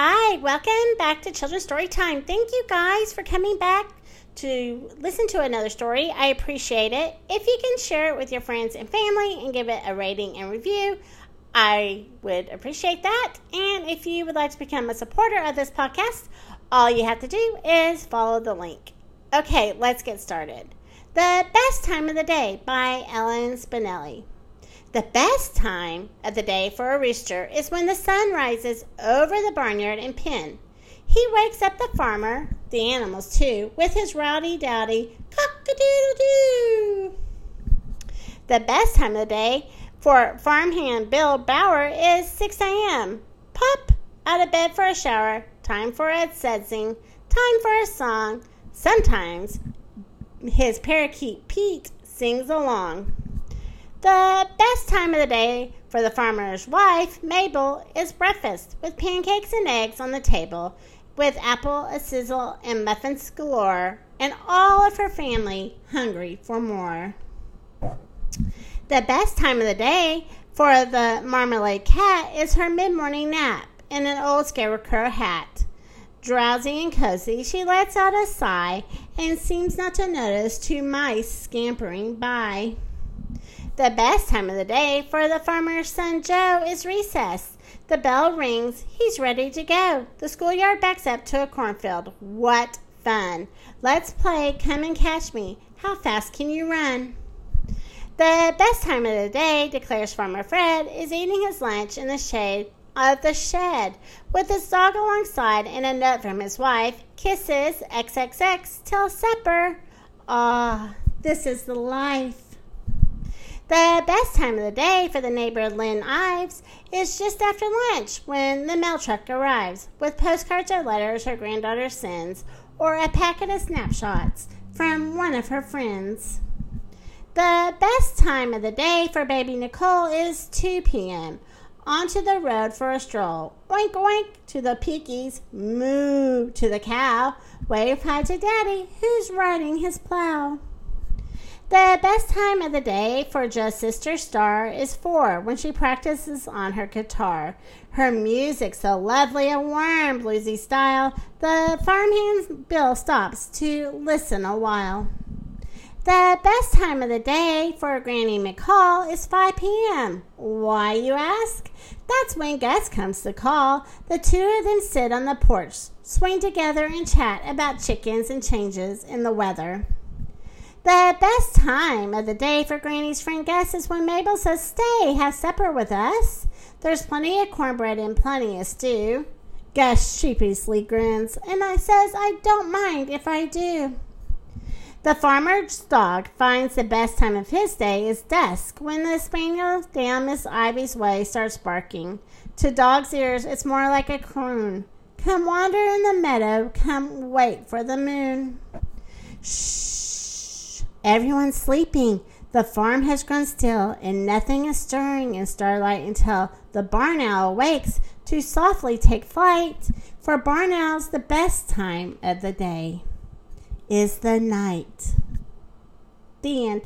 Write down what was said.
Hi, welcome back to Children's Story Time. Thank you guys for coming back to listen to another story. I appreciate it. If you can share it with your friends and family and give it a rating and review, I would appreciate that. And if you would like to become a supporter of this podcast, all you have to do is follow the link. Okay, let's get started. The Best Time of the Day by Eileen Spinelli. The best time of the day for a rooster is when the sun rises over the barnyard and pen. He wakes up the farmer, the animals too, with his rowdy dowdy cock a doodle doo. The best time of the day for farmhand Bill Bower is 6 a.m. Pop out of bed for a shower, time for a sedzing, time for a song. Sometimes his parakeet Pete sings along. The best time of the day for the farmer's wife, Mabel, is breakfast with pancakes and eggs on the table, with apple a sizzle and muffins galore, and all of her family hungry for more. The best time of the day for the marmalade cat is her mid morning nap in an old scarecrow hat. Drowsy and cozy, she lets out a sigh and seems not to notice two mice scampering by. The best time of the day for the farmer's son Joe is recess. The bell rings. He's ready to go. The schoolyard backs up to a cornfield. What fun! Let's play Come and Catch Me. How fast can you run? The best time of the day, declares Farmer Fred, is eating his lunch in the shade of the shed with his dog alongside and a note from his wife. Kisses, XXX, till supper. Ah, this is the life. The best time of the day for the neighbor Lynn Ives is just after lunch when the mail truck arrives with postcards or letters her granddaughter sends or a packet of snapshots from one of her friends. The best time of the day for baby Nicole is 2 p.m. Onto the road for a stroll. Oink oink to the piggies, moo to the cow, wave hi to daddy who's riding his plow. The best time of the day for just sister Star is four when she practices on her guitar. Her music's so lovely and warm, bluesy style. The farmhand Bill stops to listen a while. The best time of the day for Granny McCall is 5 p.m. Why, you ask? That's when Gus comes to call. The two of them sit on the porch, swing together, and chat about chickens and changes in the weather. The best time of the day for Granny's friend Gus is when Mabel says, Stay, have supper with us. There's plenty of cornbread and plenty of stew. Gus sheepishly grins, and I says, I don't mind if I do. The farmer's dog finds the best time of his day is dusk when the spaniel down Miss Ivy's way starts barking. To dog's ears, it's more like a croon. Come wander in the meadow, come wait for the moon. Shh. Everyone's sleeping. The farm has grown still, and nothing is stirring in starlight until the barn owl wakes to softly take flight. For barn owls, the best time of the day is the night. The end.